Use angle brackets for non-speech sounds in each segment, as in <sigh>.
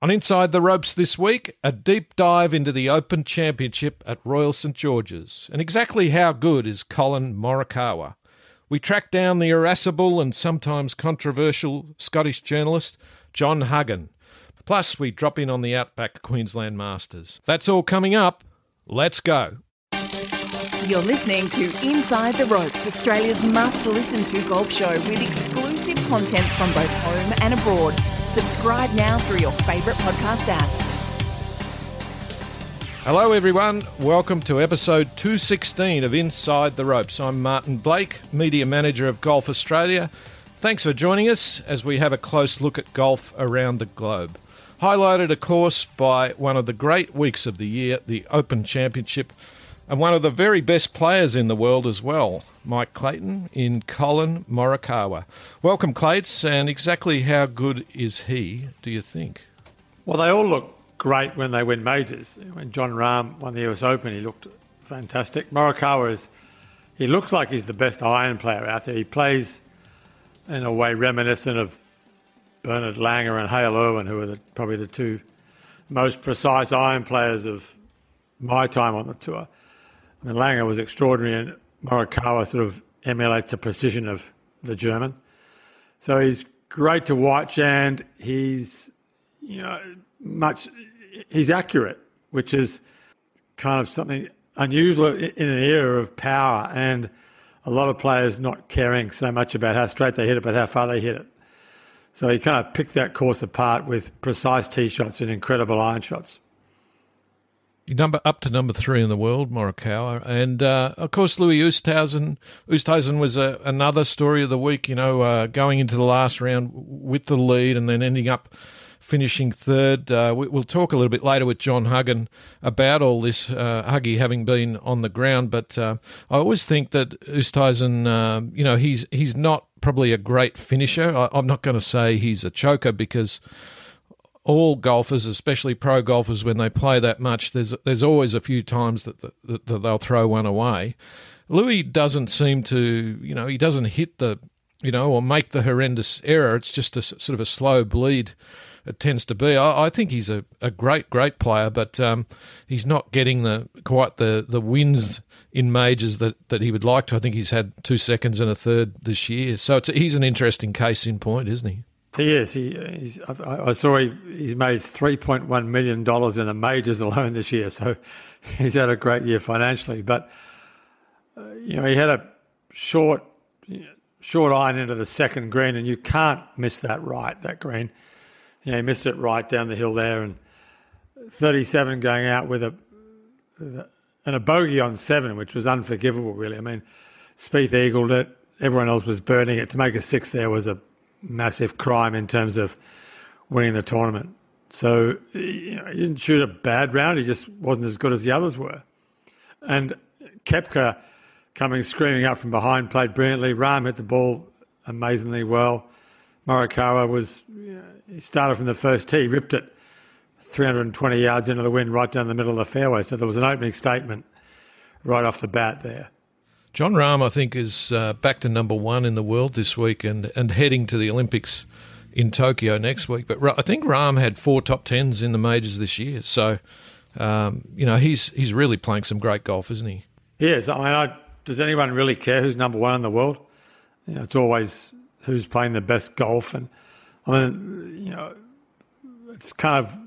On Inside the Ropes this week, a deep dive into the Open Championship at Royal St George's and exactly how good is Collin Morikawa. We track down the irascible and sometimes controversial Scottish journalist John Huggan. Plus, we drop in on the Outback Queensland Masters. That's all coming up. Let's go. You're listening to Inside the Ropes, Australia's must listen to golf show with exclusive content from both home and abroad. Subscribe now through your favourite podcast app. Hello, everyone. Welcome to episode 216 of Inside the Ropes. I'm Martin Blake, Media Manager of Golf Australia. Thanks for joining us as we have a close look at golf around the globe. Highlighted, of course, by one of the great weeks of the year, the Open Championship, and one of the very best players in the world as well, Mike Clayton, in Collin Morikawa. Welcome, Clates, and exactly how good is he, do you think? Well, they all look great when they win majors. When Jon Rahm won the US Open, he looked fantastic. Morikawa is, he looks like he's the best iron player out there. He plays in a way reminiscent of Bernard Langer and Hale Irwin, who are the, probably the two most precise iron players of my time on the tour. I mean, Langer was extraordinary, and Morikawa sort of emulates the precision of the German. So he's great to watch, and he's you know much he's accurate, which is kind of something unusual in an era of power and a lot of players not caring so much about how straight they hit it, but how far they hit it. So he kind of picked that course apart with precise tee shots and incredible iron shots number up to number three in the world, Morikawa, and uh, of course Louis Oosthuizen. Oosthuizen was a, another story of the week. You know, uh, going into the last round with the lead and then ending up finishing third. Uh, we, will talk a little bit later with John Huggan about all this. Uh, Huggy having been on the ground, but uh, I always think that Oosthuizen, uh, you know, he's he's not probably a great finisher. I, I'm not going to say he's a choker because all golfers, especially pro golfers, when they play that much, there's there's always a few times that, that, that they'll throw one away. Louis doesn't seem to, you know, he doesn't hit the, you know, or make the horrendous error. It's just a sort of a slow bleed. It tends to be. I, I think he's a, a great, great player, but um, he's not getting the quite the, the wins in majors that, that he would like to. I think he's had two seconds and a third this year, so it's he's an interesting case in point, isn't he? He. He, I, I, saw he, he's made $3.1 million in the majors alone this year. So <laughs> he's had a great year financially. But, uh, you know, he had a short, short iron into the second green, and you can't miss that right, that green. You know, he missed it right down the hill there, and 37 going out with a, with a and a bogey on seven, which was unforgivable, really. I mean, Spieth eagled it. Everyone else was burning it. To make a six there was a massive crime in terms of winning the tournament. So you know, he didn't shoot a bad round. He just wasn't as good as the others were. And Koepka coming screaming up from behind played brilliantly. Rahm hit the ball amazingly well. Morikawa was he started from the first tee, ripped it 320 yards into the wind right down the middle of the fairway. So there was an opening statement right off the bat there. Jon Rahm, I think, is uh, back to number one in the world this week and, and heading to the Olympics in Tokyo next week. But I think Rahm had four top tens in the majors this year. So, um, you know, he's he's really playing some great golf, isn't he? Is. I mean, I, does anyone really care who's number one in the world? You know, it's always who's playing the best golf. And, I mean, you know, it's kind of,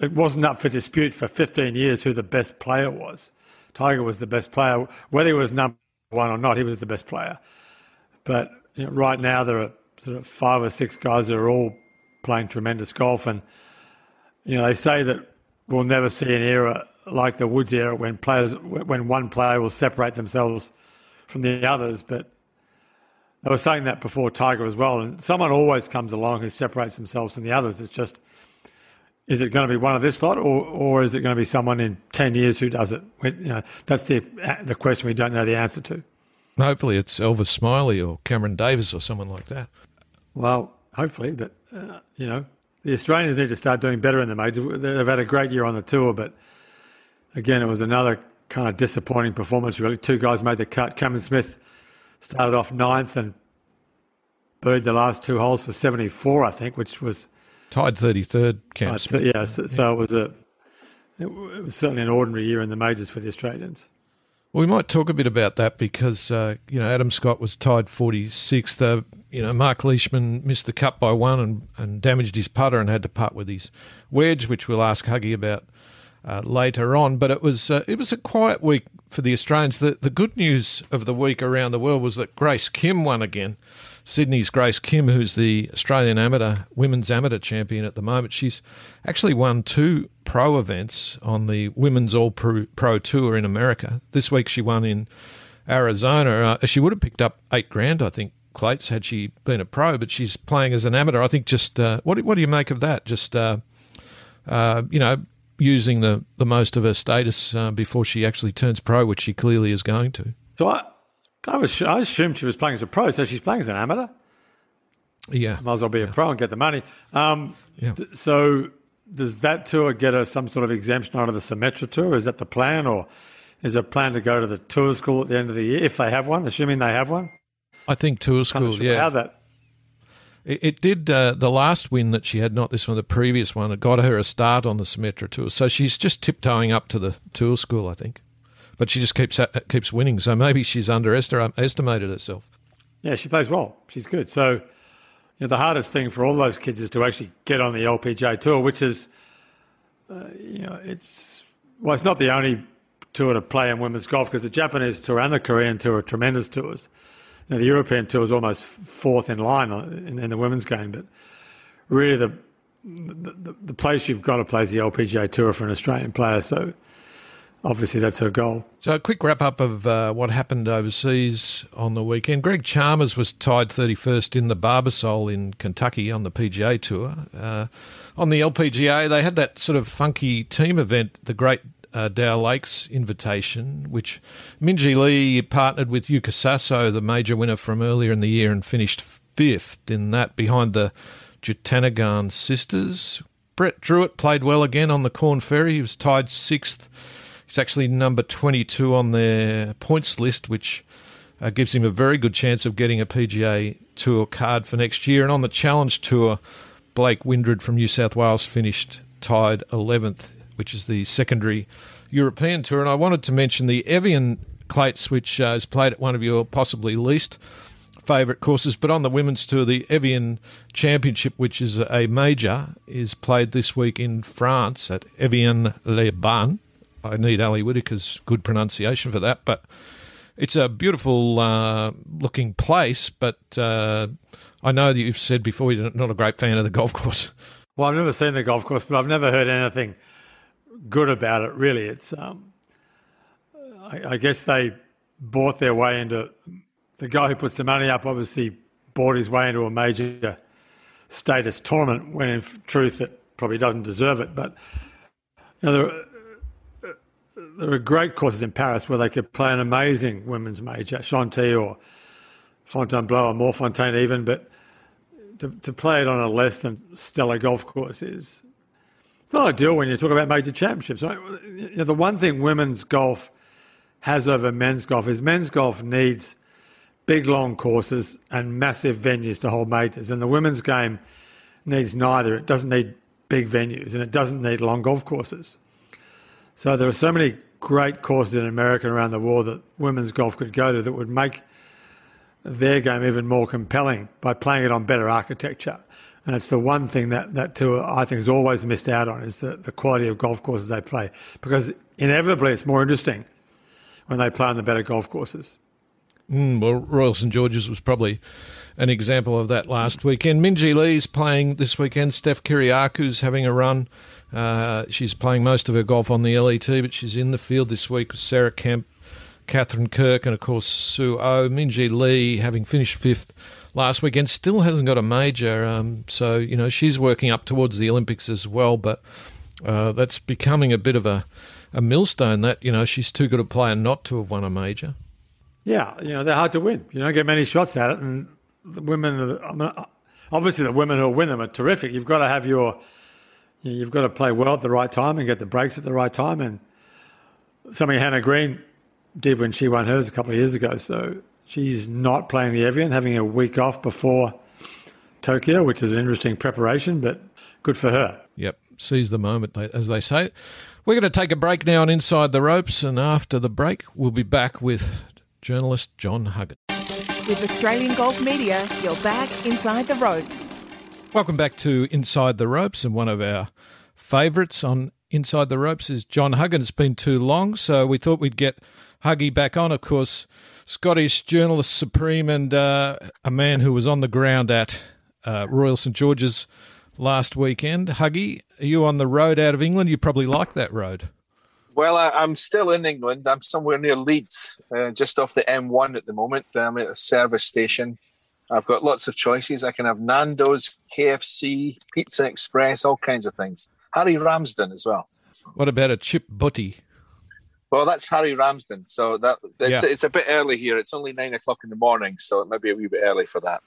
it wasn't up for dispute for 15 years who the best player was. Tiger was the best player. Whether he was number one or not, he was the best player. But you know, right now, there are sort of five or six guys that are all playing tremendous golf, and you know they say that we'll never see an era like the Woods era when players when one player will separate themselves from the others. But they were saying that before Tiger as well, and someone always comes along who separates themselves from the others. It's just is it going to be one of this lot, or, or is it going to be someone in 10 years who does it? We, you know, that's the, the question we don't know the answer to. Hopefully it's Elvis Smylie or Cameron Davis or someone like that. Well, hopefully, but, uh, you know, the Australians need to start doing better in the majors. They've had a great year on the tour, but again, it was another kind of disappointing performance, really. Two guys made the cut. Cameron Smith started off ninth and birdied the last two holes for 74, I think, which was tied 33rd, Cam Smith. yeah, so, so it was a it was certainly an ordinary year in the majors for the Australians. Well, we might talk a bit about that because uh, you know Adam Scott was tied 46th. Uh, you know Mark Leishman missed the cut by one and, and damaged his putter and had to putt with his wedge, which we'll ask Huggy about uh, later on. But it was uh, it was a quiet week for the Australians. The the good news of the week around the world was that Grace Kim won again. Sydney's Grace Kim, who's the Australian amateur women's amateur champion at the moment, she's actually won two pro events on the women's All Pro, pro Tour in America. This week she won in Arizona. Uh, she would have picked up eight grand, I think, Clates, had she been a pro, but she's playing as an amateur. I think just uh, what what do you make of that? Just uh, uh you know, using the, the most of her status uh, before she actually turns pro, which she clearly is going to. So I, I was I assumed she was playing as a pro, so she's playing as an amateur. Yeah, might as well be yeah. a pro and get the money. Um, yeah. So does that tour get her some sort of exemption out of the Symetra tour? Is that the plan, or is it a plan to go to the tour school at the end of the year if they have one? Assuming they have one. I think tour school. Sure yeah. How that. It, it did uh, the last win that she had, not this one, the previous one. It got her a start on the Symetra tour, so she's just tiptoeing up to the tour school, I think but she just keeps keeps winning. So maybe she's underestimated herself. Yeah, she plays well. She's good. So you know, the hardest thing for all those kids is to actually get on the LPGA tour, which is, uh, you know, it's well, it's not the only tour to play in women's golf because the Japanese tour and the Korean tour are tremendous tours. You know, the European tour is almost fourth in line in, in the women's game, but really the, the the place you've got to play is the LPGA tour for an Australian player. So obviously that's her goal. So, a quick wrap up of uh, what happened overseas on the weekend. Greg Chalmers was tied 31st in the Barbasol in Kentucky on the PGA Tour. Uh, on the LPGA, they had that sort of funky team event, the Great uh, Dow Lakes Invitation, which Minjee Lee partnered with Yuka Saso, the major winner from earlier in the year, and finished fifth in that behind the Jutanugarn sisters. Brett Drewitt played well again on the Corn Ferry. He was tied sixth He's actually number 22 on their points list, which uh, gives him a very good chance of getting a PGA Tour card for next year. And on the Challenge Tour, Blake Windred from New South Wales finished tied 11th, which is the secondary European Tour. And I wanted to mention the Evian Clates, which uh, is played at one of your possibly least favourite courses. But on the women's tour, the Evian Championship, which is a major, is played this week in France at Evian-les-Bains. I need Ali Whitaker's good pronunciation for that, but it's a beautiful uh, looking place. But uh, I know that you've said before you're not a great fan of the golf course. <laughs> Well, I've never seen the golf course, but I've never heard anything good about it. Really, it's um, I, I guess they bought their way into the guy who puts the money up. Obviously, bought his way into a major status tournament when, in truth, it probably doesn't deserve it. But you know, there, are great courses in Paris where they could play an amazing women's major, Chantilly or Fontainebleau or Morfontaine even, but to, to play it on a less than stellar golf course is it's not ideal when you talk about major championships. You know, the one thing women's golf has over men's golf is men's golf needs big long courses and massive venues to hold majors, and the women's game needs neither. It doesn't need big venues and it doesn't need long golf courses. So there are so many great courses in America around the world that women's golf could go to that would make their game even more compelling by playing it on better architecture. And it's the one thing that that tour I think has always missed out on is the, the quality of golf courses they play. Because inevitably it's more interesting when they play on the better golf courses. Mm, well, Royal St George's was probably an example of that last weekend. Minjee Lee's playing this weekend. Steph Kyriacou's having a run. Uh, she's playing most of her golf on the LET, but she's in the field this week with Sarah Kemp, Katherine Kirk, and of course Sue O. Minjee Lee, having finished fifth last weekend, still hasn't got a major. Um, so, you know, she's working up towards the Olympics as well, but uh, that's becoming a bit of a, a millstone that, you know, she's too good a player not to have won a major. Yeah, you know, they're hard to win. You don't get many shots at it, and the women, I mean, obviously the women who win them are terrific. You've got to have your you've got to play well at the right time and get the breaks at the right time. And something Hannah Green did when she won hers a couple of years ago. So she's not playing the Evian, having a week off before Tokyo, which is an interesting preparation. But good for her. Yep, seize the moment, as they say. We're going to take a break now on Inside the Ropes, and after the break, we'll be back with journalist John Huggins. With Australian Golf Media, you're back inside the ropes. Welcome back to Inside the Ropes, and one of our favourites on Inside the Ropes is John Huggins. It's been too long, so we thought we'd get Huggy back on. Of course, Scottish journalist supreme and uh, a man who was on the ground at uh, Royal St George's last weekend. Huggy, are you on the road out of England? You probably like that road. Well, I, am still in England. I'm somewhere near Leeds, uh, just off the M1 at the moment. I'm at a service station. I've got lots of choices. I can have Nando's, KFC, Pizza Express, all kinds of things. Harry Ramsden as well. What about a chip butty? Well, that's Harry Ramsden. So that it's, yeah. it's a bit early here. It's only nine o'clock in the morning, so it might be a wee bit early for that.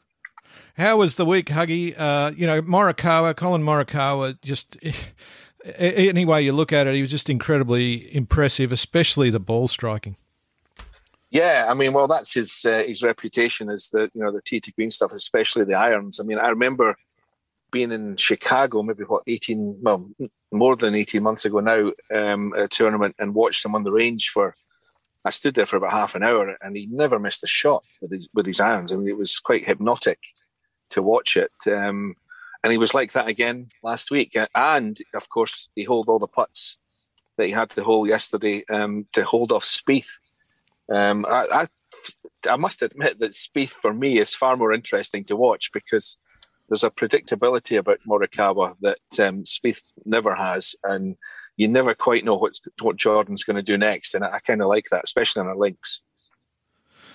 How was the week, Huggy? Uh, you know, Morikawa, Collin Morikawa, just <laughs> any way you look at it, he was just incredibly impressive, especially the ball striking. Yeah, I mean, well, that's his uh, his reputation is the you know the tee to green stuff, especially the irons. I mean, I remember being in Chicago, maybe what eighteen, well, more than eighteen months ago now, um, a tournament, and watched him on the range for. I stood there for about half an hour, and he never missed a shot with his with his irons. I mean, it was quite hypnotic to watch it. Um, and he was like that again last week. And of course, he held all the putts that he had to hold yesterday um, to hold off Spieth. Um, I, I, I must admit that Spieth for me is far more interesting to watch because there's a predictability about Morikawa that um, Spieth never has, and you never quite know what's what Jordan's going to do next, and I, I kind of like that, especially on the links.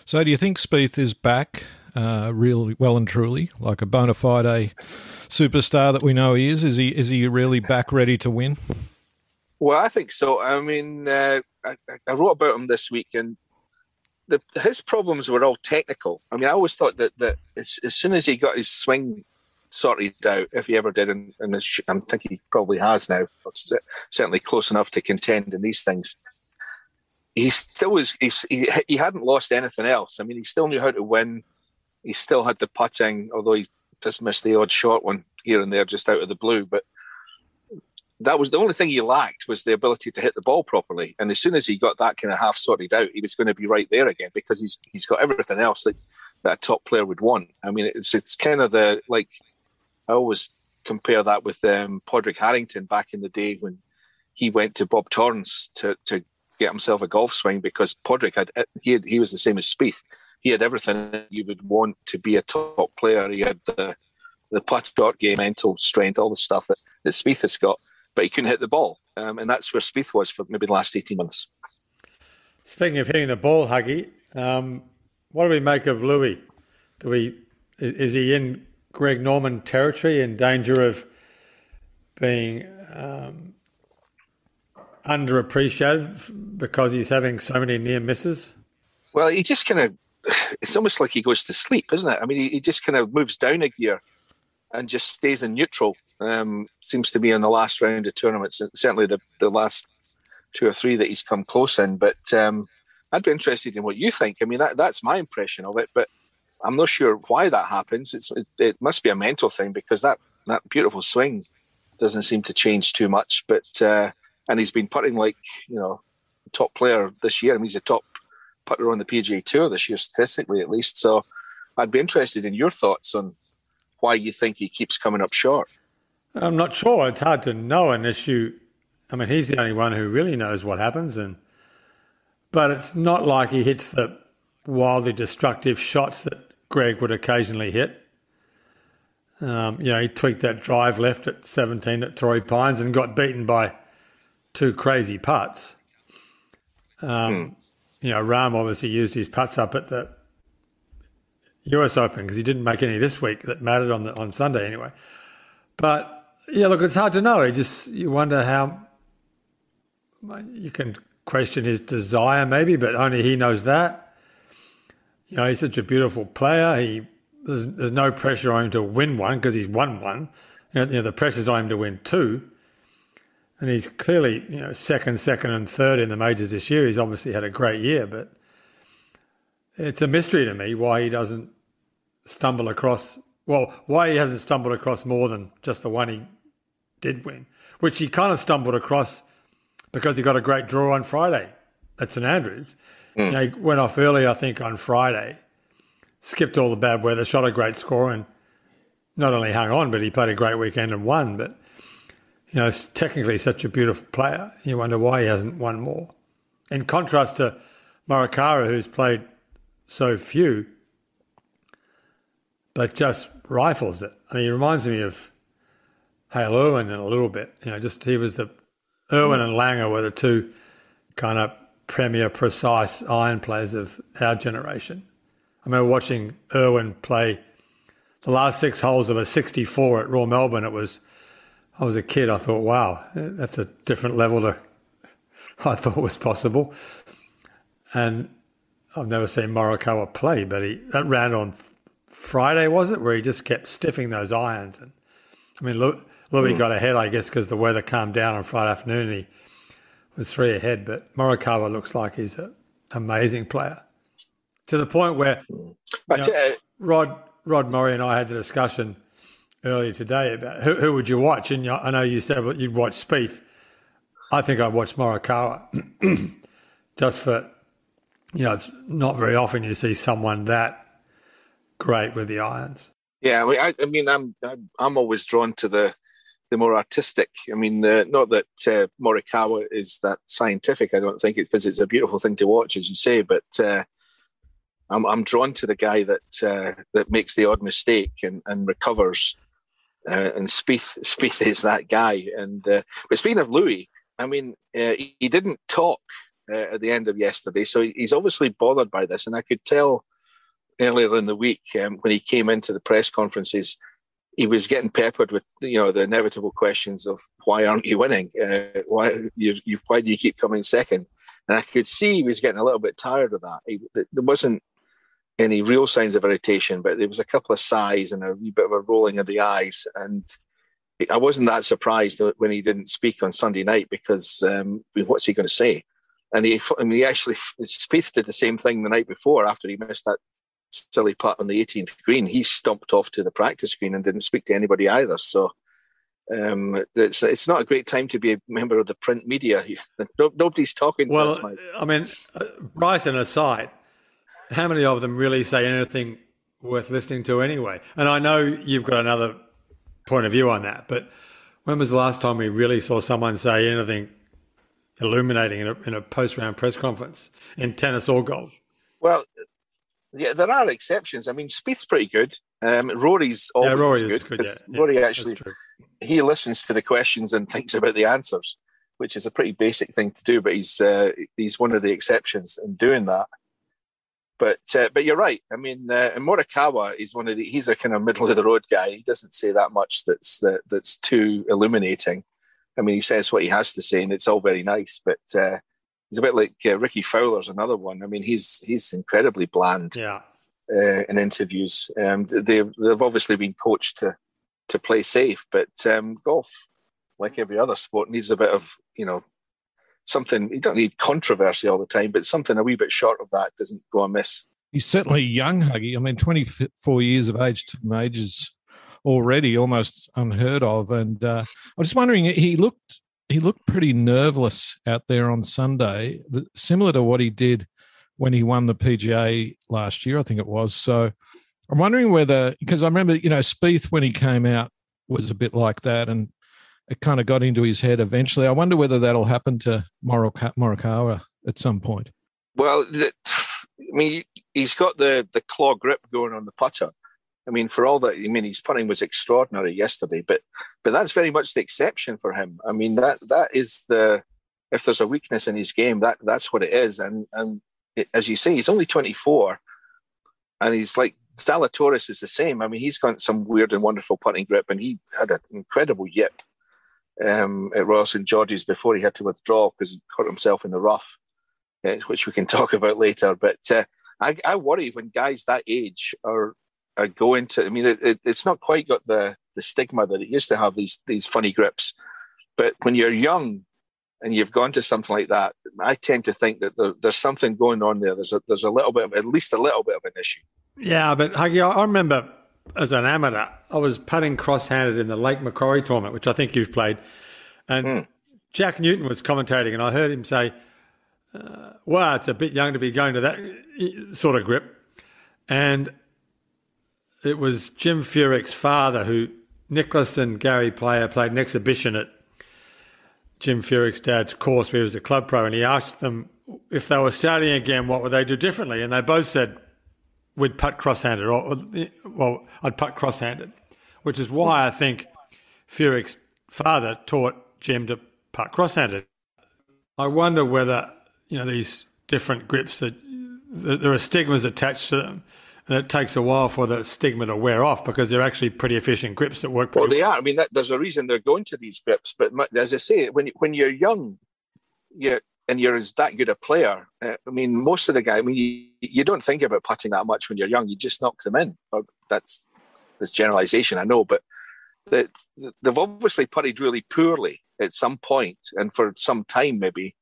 So, do you think Spieth is back, uh, really well and truly, like a bona fide superstar that we know he is? Is he is he really back ready to win? Well, I think so. I mean, uh, I, I, wrote about him this week, and the, his problems were all technical. I mean, I always thought that that as, as soon as he got his swing sorted out, if he ever did, and, and I think he probably has now, certainly close enough to contend in these things. He still was. He, he hadn't lost anything else. I mean, he still knew how to win. He still had the putting, although he just missed the odd short one here and there just out of the blue. But that was the only thing he lacked was the ability to hit the ball properly. And as soon as he got that kind of half sorted out, he was going to be right there again because he's he's got everything else that, that a top player would want. I mean, it's it's kind of the like I always compare that with um, Padraig Harrington back in the day when he went to Bob Torrance to to get himself a golf swing because Padraig had he had, he was the same as Spieth he had everything you would want to be a top player. He had the the putt shot game, mental strength, all the stuff that, that Spieth has got, but he couldn't hit the ball. Um, and that's where Spieth was for maybe the last 18 months. Speaking of hitting the ball, Huggy, um, what do we make of Louis? Do we is he in Greg Norman territory in danger of being um, underappreciated because he's having so many near misses? Well, he just kind of <sighs> it's almost like he goes to sleep, isn't it? I mean, he, he just kind of moves down a gear and just stays in neutral. Um, seems to be in the last round of tournaments, certainly the, the last two or three that he's come close in. But um, I'd be interested in what you think. I mean, that, that's my impression of it, but I'm not sure why that happens. It's, it, it must be a mental thing because that, that beautiful swing doesn't seem to change too much. But uh, and he's been putting like you know top player this year. I mean, he's a top putter on the PGA Tour this year, statistically at least. So I'd be interested in your thoughts on why you think he keeps coming up short. I'm not sure. It's hard to know unless you. I mean, he's the only one who really knows what happens, and but it's not like he hits the wildly destructive shots that Greg would occasionally hit. Um, you know, he tweaked that drive left at 17 at Torrey Pines and got beaten by two crazy putts. Um, hmm you know, Rahm obviously used his putts up at the US Open because he didn't make any this week that mattered on the, on Sunday anyway. But yeah, look, it's hard to know. You just you wonder how you can question his desire, maybe, but only he knows that. You know, he's such a beautiful player. He there's there's no pressure on him to win one because he's won one. You know, you know, the pressure's on him to win two and he's clearly you know second, second, and third in the majors this year. He's obviously had a great year, but it's a mystery to me why he doesn't stumble across. Well, why he hasn't stumbled across more than just the one he did win, which he kind of stumbled across because he got a great draw on Friday at St Andrews. Mm. Went off early, I think, on Friday, skipped all the bad weather, shot a great score, and not only hung on, but he played a great weekend and won. But you know, technically such a beautiful player. You wonder why he hasn't won more. In contrast to Morikawa, who's played so few, but just rifles it. I mean, he reminds me of Hale Irwin in a little bit. You know, just he was the Irwin and Langer were the two kind of premier precise iron players of our generation. I remember watching Irwin play the last six holes of a 64 at Royal Melbourne. It was, I was a kid. I thought, wow, that's a different level to <laughs> I thought was possible. And I've never seen Morikawa play, but he that round on Friday was it where he just kept stiffing those irons. And I mean, Louis mm. got ahead, I guess, because the weather calmed down on Friday afternoon. And he was three ahead, but Morikawa looks like he's an amazing player to the point where you know, uh, Rod Rod Murray and I had the discussion earlier today about who, who would you watch, and I know you said well, you'd watch Spieth. I think I'd watch Morikawa <clears throat> just for you know it's not very often you see someone that great with the irons. Yeah, I mean, I, mean, I'm I'm always drawn to the the more artistic. I mean, uh, not that uh, Morikawa is that scientific. I don't think it because it's a beautiful thing to watch, as you say. But uh, I'm I'm drawn to the guy that uh, that makes the odd mistake and and recovers. Uh, and Spieth <laughs> Spieth is that guy. And uh, but speaking of Louis, I mean, he, he, didn't talk at the end of yesterday, so he's obviously bothered by this, and I could tell earlier in the week um, when he came into the press conferences he was getting peppered with you know the inevitable questions of why aren't you winning? Uh, why you, you why do you keep coming second? And I could see he was getting a little bit tired of that. He, there wasn't any real signs of irritation, but there was a couple of sighs and a bit of a rolling of the eyes. And I wasn't that surprised when he didn't speak on Sunday night because um, what's he going to say? And he, I mean, he actually <laughs> Spieth did the same thing the night before after he missed that silly putt on the 18th green, he stumped off to the practice green and didn't speak to anybody either. So um, it's it's not a great time to be a member of the print media. <laughs> No, nobody's talking. Well, us, I mean, uh, Bryson aside, how many of them really say anything worth listening to anyway? And I know you've got another point of view on that, but when was the last time we really saw someone say anything illuminating in a, in a post round press conference in tennis or golf? Well, yeah, there are exceptions. I mean, Spieth's pretty good. Um, Rory's always yeah, Rory good. good yeah. Rory yeah, actually he listens to the questions and thinks about the answers, which is a pretty basic thing to do. But he's uh, he's one of the exceptions in doing that. But uh, but you're right. I mean, uh, Morikawa is one of the he's a kind of middle of the road guy. He doesn't say that much that's that, that's too illuminating. I mean, he says what he has to say, and it's all very nice. But uh, he's a bit like uh, Rickie Fowler's another one. I mean, he's he's incredibly bland. Yeah. Uh, in interviews, um, they they've obviously been coached to to play safe, but um, golf, like every other sport, needs a bit of you know something. You don't need controversy all the time, but something a wee bit short of that doesn't go amiss. He's certainly young, Huggy. I mean, 24 years of age, two majors already, almost unheard of. And uh, I'm just wondering, he looked he looked pretty nerveless out there on Sunday, similar to what he did when he won the PGA last year, I think it was. So I'm wondering whether, because I remember, you know, Spieth when he came out was a bit like that, and it kind of got into his head eventually. I wonder whether that'll happen to Morikawa at some point. Well, I mean, he's got the the claw grip going on the putter, I mean, for all that, I mean, his putting was extraordinary yesterday, but but that's very much the exception for him. I mean, that that is the if there's a weakness in his game, that that's what it is. And and it, as you say, he's only 24, and he's like Zalatoris is the same. I mean, he's got some weird and wonderful putting grip, and he had an incredible yip um, at Royal St George's before he had to withdraw because he hurt himself in the rough, uh, which we can <laughs> talk about later. But uh, I, I worry when guys that age are are going to. I mean, it, it, it's not quite got the the stigma that it used to have. These these funny grips, but when you're young and you've gone to something like that, I tend to think that there, there's something going on there. There's a there's a little bit of at least a little bit of an issue. Yeah, but Huggy, I remember as an amateur, I was putting cross-handed in the Lake Macquarie tournament, which I think you've played, and mm. Jack Newton was commentating, and I heard him say, uh, "Wow, it's a bit young to be going to that sort of grip," and it was Jim Furyk's father who Nicklaus and Gary Player played an exhibition at Jim Furyk's dad's course where he was a club pro, and he asked them if they were starting again, what would they do differently? And they both said, we'd putt cross-handed, or, well, I'd putt cross-handed, which is why I think Furyk's father taught Jim to putt cross-handed. I wonder whether you know these different grips that there are stigmas attached to them, and it takes a while for the stigma to wear off because they're actually pretty efficient grips that work. well, they well. are. I mean, that, there's a reason they're going to these grips. But as I say, when when you're young, you and you're as that good a player. Uh, I mean, most of the guys. I mean, you, you, don't think about putting that much when you're young. You just knock them in. That's this generalization, I know, but that they've obviously putted really poorly at some point and for some time maybe,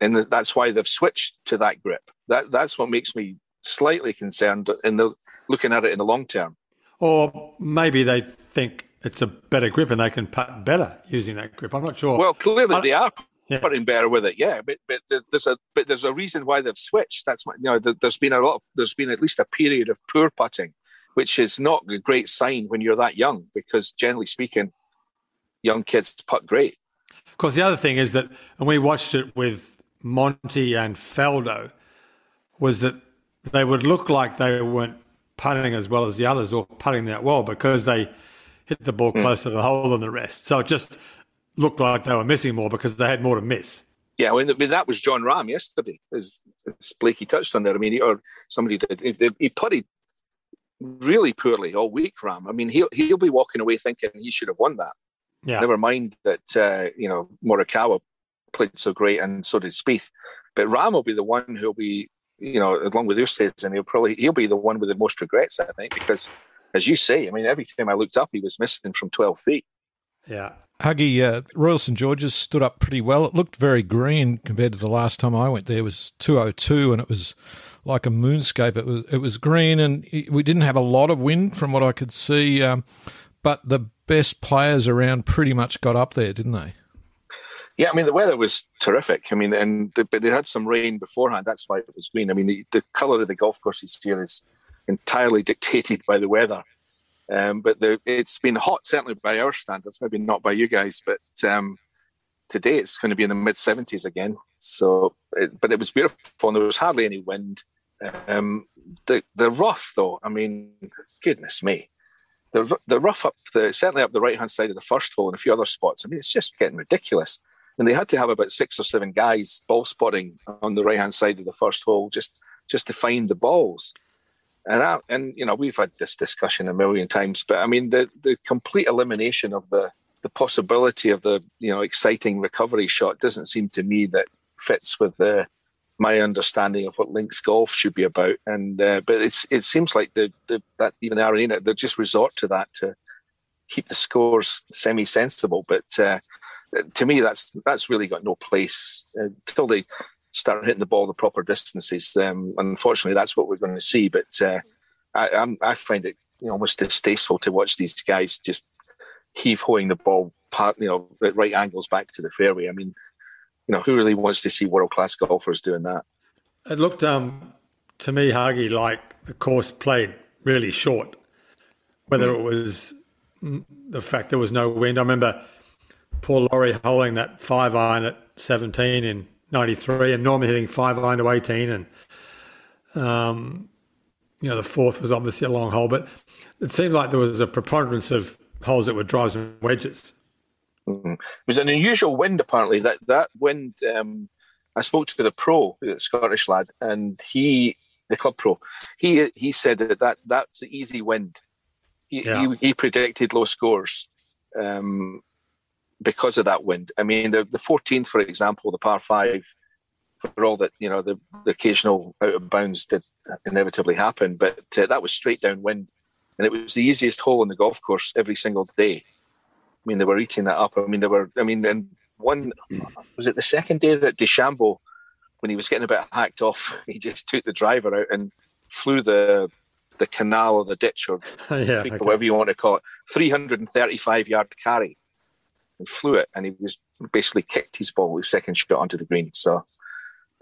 and that's why they've switched to that grip. That that's what makes me slightly concerned in the looking at it in the long term. Or maybe they think it's a better grip and they can putt better using that grip. I'm not sure. Well, clearly I, they are yeah. putting better with it. Yeah, but but there's a but there's a reason why they've switched. That's my, you know there's been a lot. Of, there's been at least a period of poor putting, which is not a great sign when you're that young because generally speaking, young kids putt great. Of course, the other thing is that, and we watched it with Monty and Faldo, was that they would look like they weren't putting as well as the others or putting that well because they hit the ball hmm. closer mm. to the hole than the rest. So it just looked like they were missing more because they had more to miss. Yeah, I mean, that was Jon Rahm yesterday, as, as Blakey touched on there. I mean, he, or somebody did. He, he putted really poorly all week, Rahm. I mean, he'll he'll be walking away thinking he should have won that. Yeah. Never mind that uh, you know Morikawa played so great and so did Spieth, but Rahm will be the one who'll be you know along with Oosthuizen, and he'll probably he'll be the one with the most regrets, I think, because as you say, I mean, every time I looked up, he was missing from twelve feet. Yeah, Huggy, uh, Royal St George's stood up pretty well. It looked very green compared to the last time I went there. It was 202 and it was like a moonscape. It was it was green and we didn't have a lot of wind from what I could see, um, but the best players around pretty much got up there, didn't they? Yeah, I mean the weather was terrific. I mean, and the, but they had some rain beforehand. That's why it was green. I mean, the, the colour of the golf course this year is entirely dictated by the weather. Um, but the, it's been hot, certainly by our standards, maybe not by you guys, but um, today it's going to be in the mid 70s again. So, it, but it was beautiful and there was hardly any wind. Um, the the rough, though, I mean, goodness me, the the rough up the certainly up the right hand side of the first hole and a few other spots. I mean, it's just getting ridiculous. And they had to have about six or seven guys ball spotting on the right hand side of the first hole just just to find the balls. And I, and you know we've had this discussion a million times, but I mean the the complete elimination of the the possibility of the you know exciting recovery shot doesn't seem to me that fits with the my understanding of what links golf should be about. And uh, but it's it seems like the, the that even the R&A they just resort to that to keep the scores semi sensible. But uh, to me, that's that's really got no place uh, until they start hitting the ball the proper distances. Um, unfortunately, that's what we're going to see. But uh, I, I find it you know, almost distasteful to watch these guys just heave hoeing the ball, part, you know, at right angles back to the fairway. I mean, you know, who really wants to see world class golfers doing that? It looked um, to me, Huggy, like the course played really short. Whether mm. it was the fact there was no wind, I remember Paul Lawrie holding that five iron at 17 in 93, and Norman hitting five iron to 18, and um, you know the fourth was obviously a long hole, but it seemed like there was a preponderance of holes that were drives and wedges. Mm-hmm. It was an unusual wind, apparently. That that wind. Um, I spoke to the pro, the Scottish lad, and he, the club pro, he he said that, that that's the easy wind. He, yeah. he, he predicted low scores. Um, because of that wind. I mean, the, the 14th, for example, the par five, for all that, you know, the, the occasional out of bounds did inevitably happen, but uh, that was straight downwind. And it was the easiest hole in the golf course every single day. I mean, they were eating that up. I mean, they were, I mean, and one, was it the second day that DeChambeau, when he was getting a bit hacked off, <laughs> he just took the driver out and flew the the canal or the ditch or <laughs> yeah, creek okay. whatever you want to call it, 335 yard carry flew it, and he was basically kicked his ball with second shot onto the green. So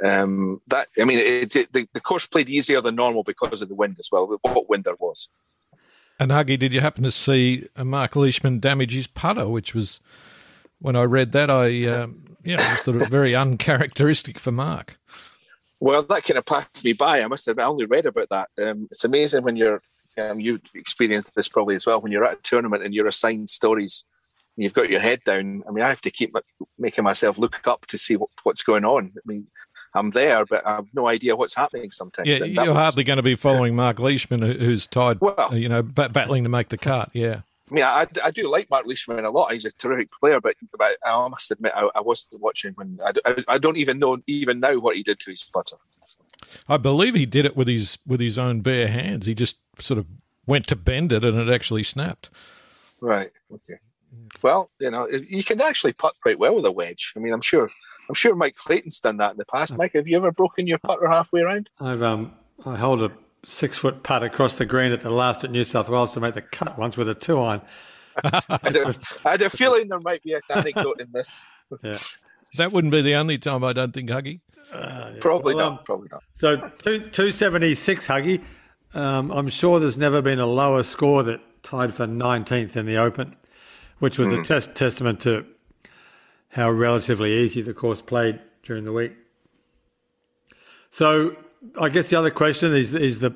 um, that I mean, it, it, the, the course played easier than normal because of the wind as well. What wind there was. And Huggy, did you happen to see uh, Mark Leishman damage his putter, which was when I read that I um, you know just thought it was very <laughs> uncharacteristic for Mark. Well, that kind of passed me by. I must have I only read about that. Um, it's amazing when you're um, you experienced this probably as well when you're at a tournament and you're assigned stories you've got your head down. I mean, I have to keep making myself look up to see what, what's going on. I mean, I'm there, but I have no idea what's happening sometimes. Yeah, you're was- hardly going to be following Mark Leishman, who's tied, Well- you know, bat- battling to make the cut. Yeah. I mean, I, I do like Mark Leishman a lot. He's a terrific player, but, but I must admit, I, I wasn't watching when I, I, I don't even know even now what he did to his putter. I believe he did it with his with his own bare hands. He just sort of went to bend it, and it actually snapped. Right. Okay. Well, you know, you can actually putt quite well with a wedge. I mean, I'm sure. I'm sure Mike Clayton's done that in the past. Mike, have you ever broken your putter halfway around? I've um, I held a six foot putt across the green at the last at New South Wales to make the cut once with a two iron. <laughs> I had, a, I had a feeling there might be an anecdote in this. <laughs> Yeah. That wouldn't be the only time, I don't think, Huggy. Probably Well, not. um, Probably not. So two two seventy six, Huggy. Um, I'm sure there's never been a lower score that tied for 19th in the Open, which was a mm. test testament to how relatively easy the course played during the week. So I guess the other question is is the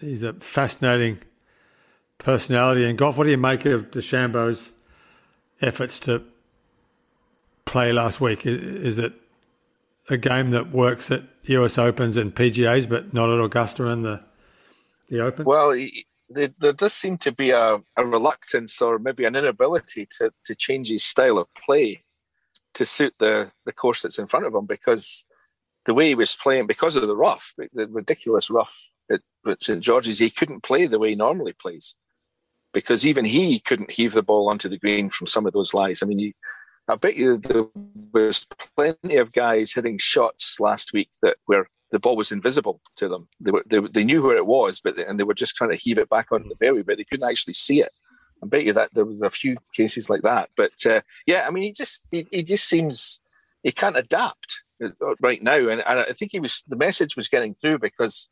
he's a fascinating personality in golf. What do you make of DeChambeau's efforts to play last week? Is it a game that works at US Opens and PGAs, but not at Augusta and the the Open? Well, he- there, there does seem to be a, a reluctance or maybe an inability to, to change his style of play to suit the, the course that's in front of him because the way he was playing, because of the rough, the ridiculous rough at, at St. George's, he couldn't play the way he normally plays because even he couldn't heave the ball onto the green from some of those lies. I mean, you, I bet you there was plenty of guys hitting shots last week that were the ball was invisible to them. They were they, they knew where it was, but they, and they were just trying to heave it back onto the fairway, but they couldn't actually see it. I bet you that there was a few cases like that. But uh, yeah, I mean, he just he, he just seems he can't adapt uh, right now, and, and I think he was the message was getting through because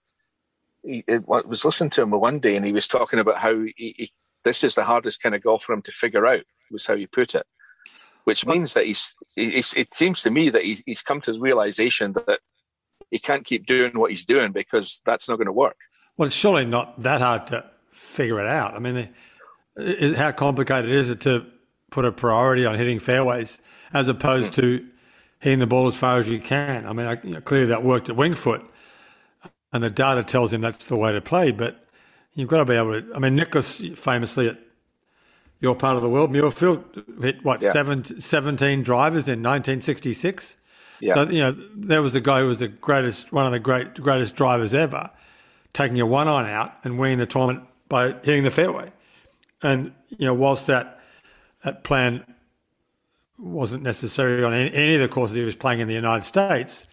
he it, I was listening to him one day, and he was talking about how he, he, this is the hardest kind of golf for him to figure out. Was how he put it which means that he's, he's it seems to me that he's, he's come to the realization that he can't keep doing what he's doing because that's not going to work. Well, it's surely not that hard to figure it out. I mean, is, how complicated is it to put a priority on hitting fairways as opposed to hitting the ball as far as you can? I mean, I, you know, clearly that worked at Winged Foot, and the data tells him that's the way to play. But you've got to be able to. I mean, Nicklaus famously at your part of the world, Muirfield hit what Yeah. seven, 17 drivers in 1966. Yeah. So you know, there was the guy who was the greatest, one of the great greatest drivers ever, taking a one iron out and winning the tournament by hitting the fairway. And you know, whilst that that plan wasn't necessary on any, any of the courses he was playing in the United States,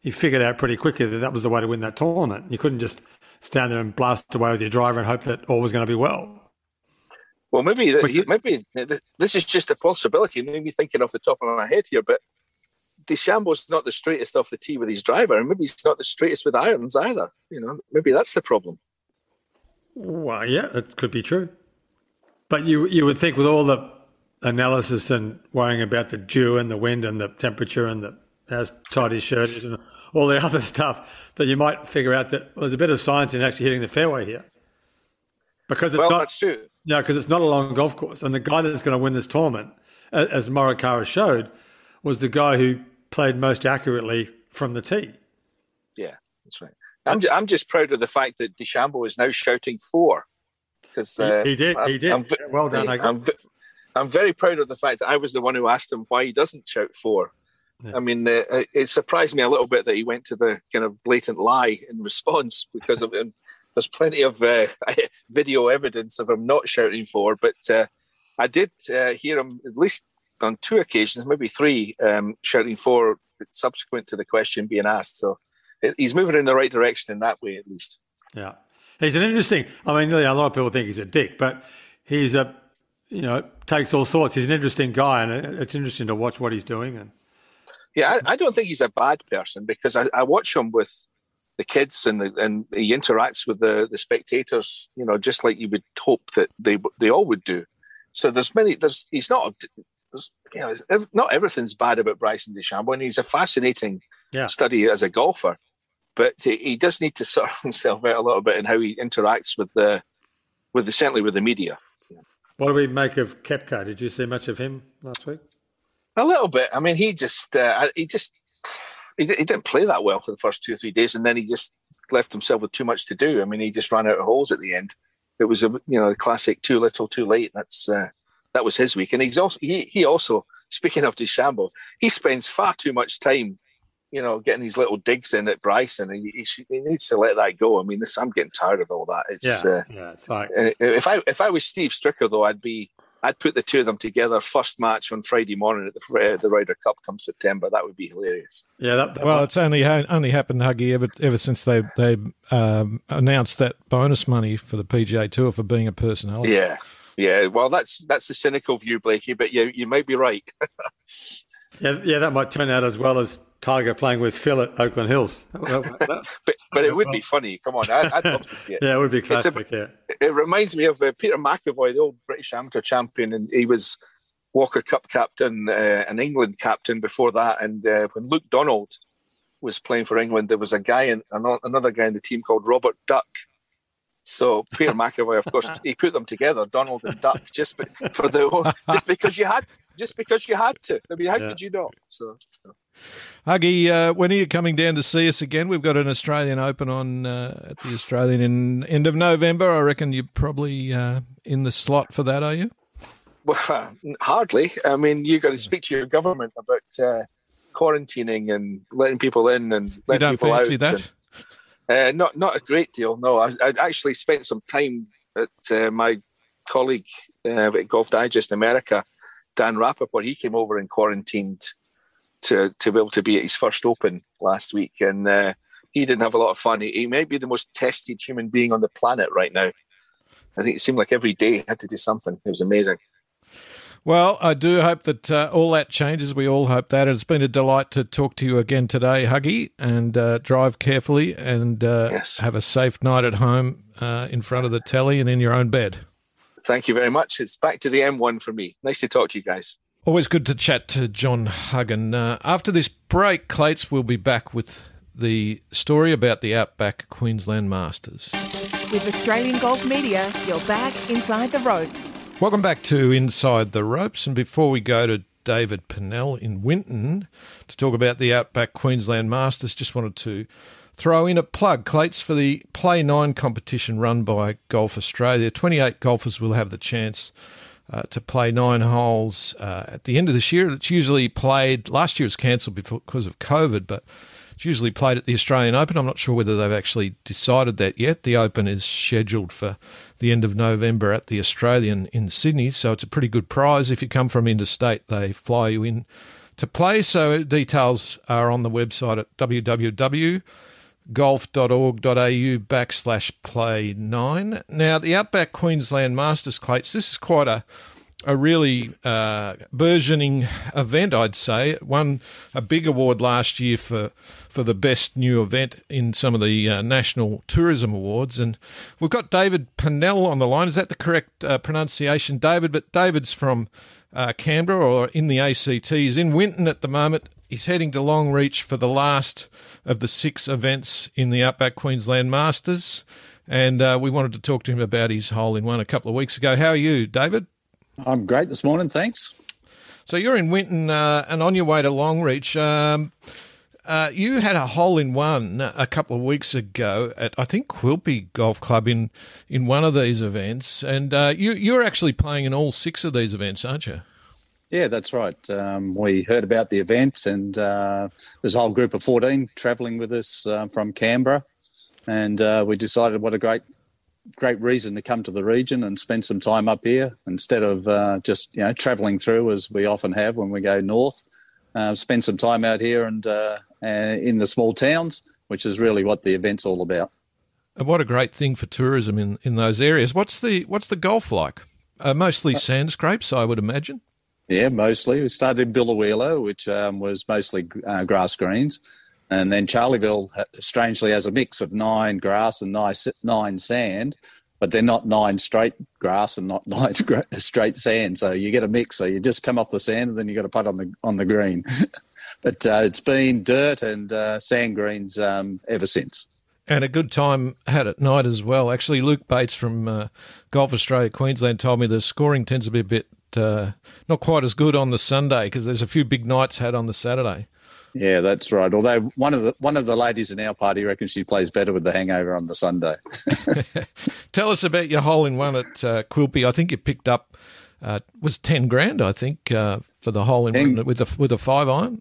he figured out pretty quickly that that was the way to win that tournament. You couldn't just stand there and blast away with your driver and hope that all was going to be well. Well, maybe that maybe this is just a possibility. Maybe thinking off the top of my head here, but DeChambeau's not the straightest off the tee with his driver, and maybe he's not the straightest with irons either. You know, maybe that's the problem. Well, yeah, that could be true. But you you would think with all the analysis and worrying about the dew and the wind and the temperature and the how tight his shirt is and all the <laughs> other stuff that you might figure out that there's a bit of science in actually hitting the fairway here. Because it's Well, not that's true. yeah, because it's not a long golf course, and the guy that's going to win this tournament, as Morikawa showed, was the guy who played most accurately from the tee. Yeah, that's right. I'm, ju- I'm just proud of the fact that DeChambeau is now shouting four. Because He, uh, he did, he I'm- did. I'm well done. I'm, I'm very proud of the fact that I was the one who asked him why he doesn't shout four. Yeah. I mean, uh, it- it surprised me a little bit that he went to the kind of blatant lie in response <laughs> because of and there's plenty of uh, <laughs> video evidence of him not shouting four. But uh, I did uh, hear him at least on two occasions, maybe three, um, shouting four subsequent to the question being asked. So he's moving in the right direction in that way, at least. Yeah. He's an interesting. I mean, a lot of people think he's a dick, but he's a, you know, takes all sorts. He's an interesting guy, and it's interesting to watch what he's doing. And yeah, I, I don't think he's a bad person because I, I watch him with the kids and the, and he interacts with the the spectators, you know, just like you would hope that they they all would do. So there's many. There's he's not. You know, not everything's bad about Bryson DeChambeau, and he's a fascinating yeah. study as a golfer. But he, he does need to <laughs> sort himself out a little bit in how he interacts with the with the certainly with the media. What do we make of Koepka? Did you see much of him last week? A little bit. I mean, he just uh, he just he, he didn't play that well for the first two or three days, and then he just left himself with too much to do. I mean, he just ran out of holes at the end. It was a you know a classic too little, too late. That's uh, that was his week, and he's also he he also speaking of DeChambeau, he spends far too much time you know, getting these little digs in at Bryson, and he, he, needs to let that go. I mean, this I'm getting tired of all that. It's yeah, uh, yeah, it's like if I if I was Steve Stricker though, I'd be I'd put the two of them together first match on Friday morning at the uh, the Ryder Cup come September. That would be hilarious. Yeah, that, that well, might... it's only only happened, Huggy, ever ever since they they um, announced that bonus money for the PGA Tour for being a personality. Yeah, yeah. Well, that's that's the cynical view, Blakey, but you you might be right. <laughs> yeah, yeah, that might turn out as well as Tiger playing with Phil at Oakland Hills. <laughs> but, but it would be funny. Come on, I, would love to see it. <laughs> yeah, it would be classic. A, yeah. It reminds me of uh, Peter McEvoy, the old British amateur champion, and he was Walker Cup captain uh, and England captain before that. And uh, when Luke Donald was playing for England, there was a guy in another guy in the team called Robert Duck. So Peter McEvoy, of course, he put them together, Donald and Duck, just for the <laughs> just because you had just because you had to. I mean, how yeah. could you not? So. Huggy, uh, when are you coming down to see us again? We've got an Australian Open on uh, at the Australian in end of November. I reckon you're probably uh, in the slot for that, are you? Well, <laughs> hardly. I mean, you've got to speak to your government about uh, quarantining and letting people in and letting you don't people fancy out. that? And, uh, not not a great deal. No, I, I actually spent some time at uh, my colleague uh, at Golf Digest America, Dan Rapaport. He came over and quarantined to to be able to be at his first Open last week, and uh, he didn't have a lot of fun. He, he may be the most tested human being on the planet right now. I think it seemed like every day he had to do something. It was amazing. Well, I do hope that uh, all that changes. We all hope that. It's been a delight to talk to you again today, Huggy, and uh, drive carefully and uh, yes. have a safe night at home uh, in front of the telly and in your own bed. Thank you very much. It's back to the M1 for me. Nice to talk to you guys. Always good to chat to John Huggan. Uh, after this break, Clates will be back with the story about the Outback Queensland Masters. With Australian Golf Media, you're back inside the ropes. Welcome back to Inside the Ropes. And before we go to David Pennell in Winton to talk about the Outback Queensland Masters, just wanted to throw in a plug, Clates, for the Play 9 competition run by Golf Australia. 28 golfers will have the chance uh, to play nine holes uh, at the end of this year. It's usually played, last year was cancelled because of COVID, but it's usually played at the Australian Open. I'm not sure whether they've actually decided that yet. The Open is scheduled for the end of November at the Australian in Sydney, so it's a pretty good prize. If you come from interstate, they fly you in to play. So uh, details are on the website at www.golf.org.au backslash play nine. Now, the Outback Queensland Masters Clates, this is quite a a really uh, burgeoning event, I'd say. It won a big award last year for for the best new event in some of the uh, national tourism awards, and we've got David Pennell on the line. Is that the correct uh, pronunciation, David? But David's from uh, Canberra or in the ACT. He's in Winton at the moment. He's heading to Longreach for the last of the six events in the Outback Queensland Masters. And uh, we wanted to talk to him about his hole in one a couple of weeks ago. How are you, David? I'm great this morning, thanks. So you're in Winton uh, and on your way to Longreach. Um, uh, you had a hole in one a couple of weeks ago at I think Quilpie Golf Club in in one of these events, and uh, you you're actually playing in all six of these events, aren't you? Yeah, that's right. Um, we heard about the event, and uh, there's a whole group of 14 travelling with us uh, from Canberra, and uh, we decided what a great, great reason to come to the region and spend some time up here instead of uh, just you know travelling through as we often have when we go north. Uh, spend some time out here and uh, in the small towns, which is really what the event's all about. And what a great thing for tourism in, in those areas. What's the what's the golf like? Uh, mostly sand scrapes, I would imagine. Yeah, mostly. We started in Biloela, which um, was mostly uh, grass greens. And then Charleville, strangely, has a mix of nine grass and nine, nine sand, but they're not nine straight grass and not <laughs> nine straight sand. So you get a mix. So you just come off the sand and then you got to putt on the on the green. <laughs> but uh, it's been dirt and uh, sand greens um, ever since. And a good time had at night as well. Actually, Luke Bates from uh, Golf Australia Queensland told me the scoring tends to be a bit uh, not quite as good on the Sunday because there's a few big nights had on the Saturday. Yeah, that's right. Although one of the one of the ladies in our party reckons she plays better with the hangover on the Sunday. <laughs> <laughs> Tell us about your hole in one at uh, Quilpie. I think you picked up uh, was ten grand. I think uh, for the hole in ten, one with a with a five iron.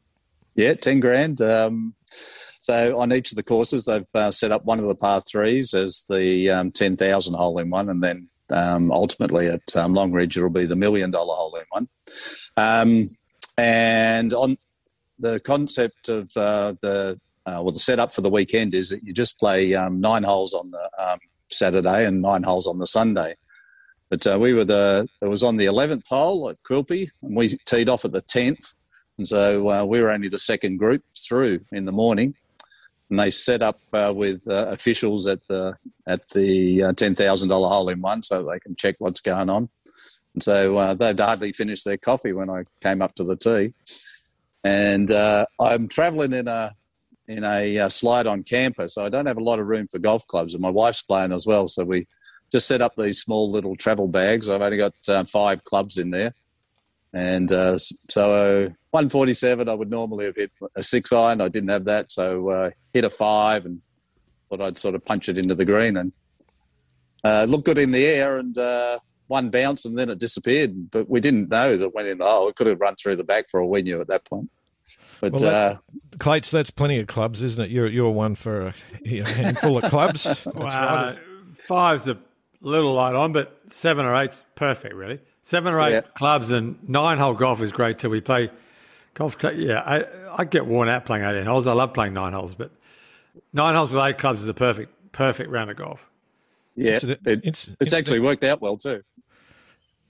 Yeah, ten grand. Um, so on each of the courses, they've uh, set up one of the par threes as the um, ten thousand hole in one, and then um, ultimately at um, Longreach it'll be the million dollar hole in one. Um, and on the concept of uh, the uh, well, the setup for the weekend is that you just play um, nine holes on the um, Saturday and nine holes on the Sunday. But uh, we were the it was on the eleventh hole at Quilpie, and we teed off at the tenth, and so uh, we were only the second group through in the morning. And they set up uh, with uh, officials at the at the ten thousand dollar hole in one, so they can check what's going on. And so they'd hardly finished their coffee when I came up to the tee and uh, I'm travelling in a in a uh, slide on camper, so I don't have a lot of room for golf clubs, and my wife's playing as well. So we just set up these small little travel bags. I've only got uh, five clubs in there, and uh, so 147 I would normally have hit a six iron. I didn't have that, so uh, hit a five and thought I'd sort of punch it into the green and uh, good in the air and one bounce and then it disappeared. But we didn't know that went in the hole. It could have run through the back for all we knew at that point. But well, that, uh, Clates, that's plenty of clubs, isn't it? You're you're one for a, a handful of clubs. <laughs> That's right. Five's a little light on, but seven or eight's perfect, really. Seven or eight yeah. clubs and nine hole golf is great too. We play golf. T- yeah, I, I get worn out playing 18 holes. I love playing nine holes, but nine holes with eight clubs is a perfect perfect round of golf. Yeah, it, it's, it's actually worked out well too.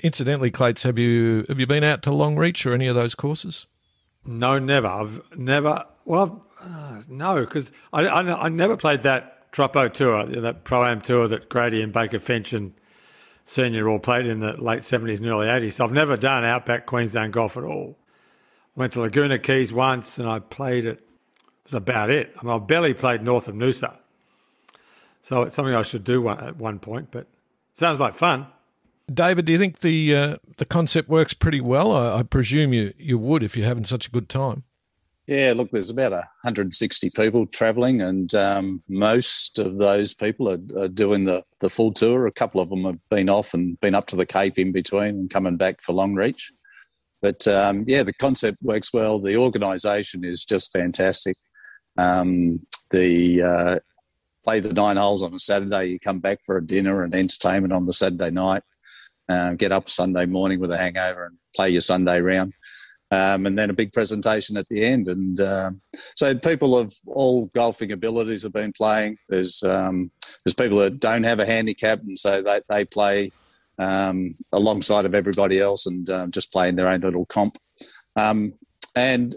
Incidentally, Clates, have you have you been out to Longreach or any of those courses? No, never. I've never. Well, uh, no, because I, I, I never played that Troppo tour, that pro am tour that Grady and Baker Finch and Senior all played in the late seventies and early eighties. So I've never done outback Queensland golf at all. I Went to Laguna Quays once, and I played it. It was about it. I mean, I've barely played north of Noosa, so it's something I should do one, at one point. But sounds like fun. David, do you think the uh, the concept works pretty well? I, I, presume you, you would if you're having such a good time. Yeah, look, there's about 160 people travelling, and um, most of those people are, are, doing the, the full tour. A couple of them have been off and been up to the Cape in between and coming back for Longreach. But um, yeah, the concept works well. The organisation is just fantastic. Um, the uh, play the nine holes on a Saturday, you come back for a dinner and entertainment on the Saturday night uh, get up Sunday morning with a hangover and play your Sunday round. Um, and then a big presentation at the end. And um, so people of all golfing abilities have been playing. There's um, there's people that don't have a handicap, and so they they play um, alongside of everybody else and um, just play in their own little comp. Um, and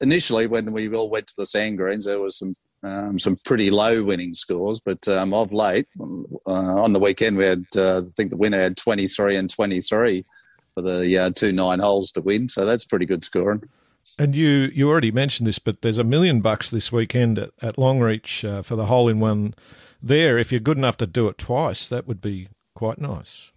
initially, when we all went to the sand greens, there was some um, some pretty low winning scores, but um, of late, uh, on the weekend, we had, uh, I think the winner had 23 and 23 for the uh, two nine holes to win. So that's pretty good scoring. And you, you already mentioned this, but there's a million bucks this weekend at, at Longreach uh, for the hole in one there. If you're good enough to do it twice, that would be quite nice.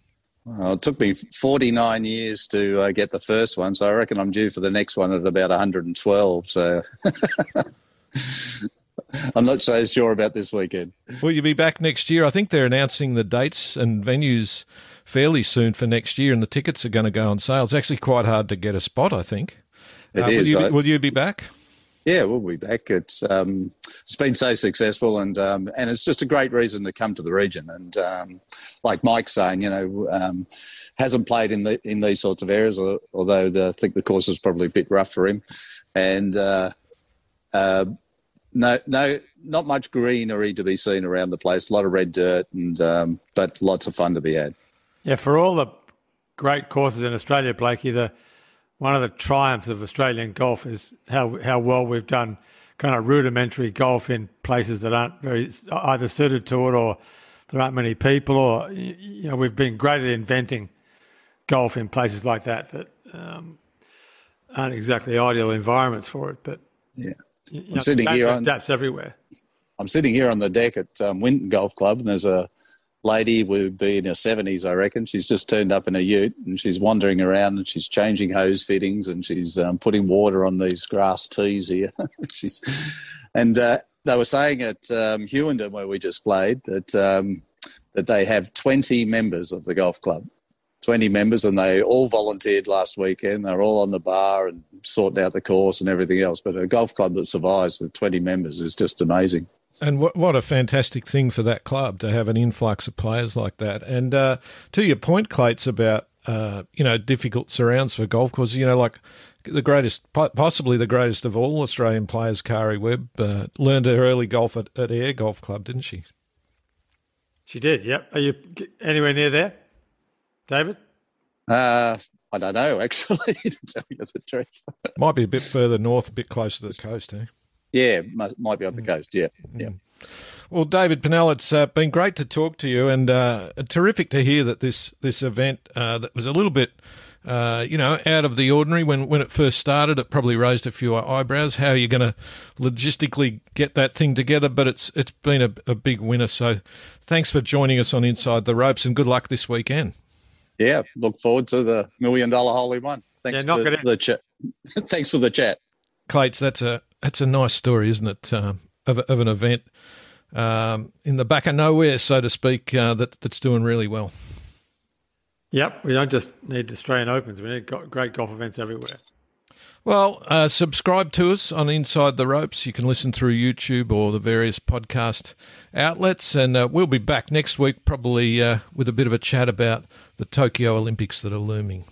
Well, it took me 49 years to uh, get the first one, so I reckon I'm due for the next one at about 112. So. <laughs> <laughs> I'm not so sure about this weekend. Will you be back next year? I think they're announcing the dates and venues fairly soon for next year, and the tickets are going to go on sale. It's actually quite hard to get a spot, I think. It uh, is, will, you, will, you, be back? Yeah, we'll be back. It's um, it's been so successful, and um, and it's just a great reason to come to the region. And um, like Mike's saying, you know, um, hasn't played in the in these sorts of areas, although the, I think the course is probably a bit rough for him. And uh, uh, No, no, not much greenery to be seen around the place. A lot of red dirt, and um, but lots of fun to be had. Yeah, for all the great courses in Australia, Blakey, the one of the triumphs of Australian golf is how how well we've done kind of rudimentary golf in places that aren't very either suited to it or there aren't many people, or you know we've been great at inventing golf in places like that that um, aren't exactly ideal environments for it. But Yeah. You I'm know, sitting here on- adapts everywhere. I'm sitting here on the deck at um, Winton Golf Club, and there's a lady who would be in her 70s, I reckon. She's just turned up in a ute, and she's wandering around, and she's changing hose fittings, and she's um, putting water on these grass tees here. <laughs> she's, and uh, they were saying at um, Hughenden, where we just played, that um, that they have 20 members of the golf club. 20 members, and they all volunteered last weekend. They're all on the bar and sorting out the course and everything else. But a golf club that survives with 20 members is just amazing. And what what a fantastic thing for that club to have an influx of players like that. And uh, to your point, Clates, about uh, you know difficult surrounds for golf courses. You know, like the greatest, possibly the greatest of all Australian players, Karrie Webb, uh, learned her early golf at, at Ayr Golf Club, didn't she? She did. Yep. Are you anywhere near there, David? Uh, I don't know, actually, <laughs> to tell you the truth. Might be a bit further north, a bit closer to the coast, eh? Yeah, might, might be on the coast. Yeah, yeah. Well, David Pennell, it's uh, been great to talk to you, and uh, terrific to hear that this this event uh, that was a little bit, uh, you know, out of the ordinary when when it first started. It probably raised a few eyebrows. How are you going to logistically get that thing together? But it's it's been a, a big winner. So, thanks for joining us on Inside the Ropes, and good luck this weekend. Yeah, look forward to the million dollar hole in one. Thanks Yeah, for it in. the chat. <laughs> Thanks for the chat. Clates, that's a that's a nice story, isn't it? Um, of of an event um, in the back of nowhere, so to speak, uh, that that's doing really well. Yep. We don't just need Australian Opens. We need great golf events everywhere. Well, uh, subscribe to us on Inside the Ropes. You can listen through YouTube or the various podcast outlets, and uh, we'll be back next week, probably uh, with a bit of a chat about the Tokyo Olympics that are looming.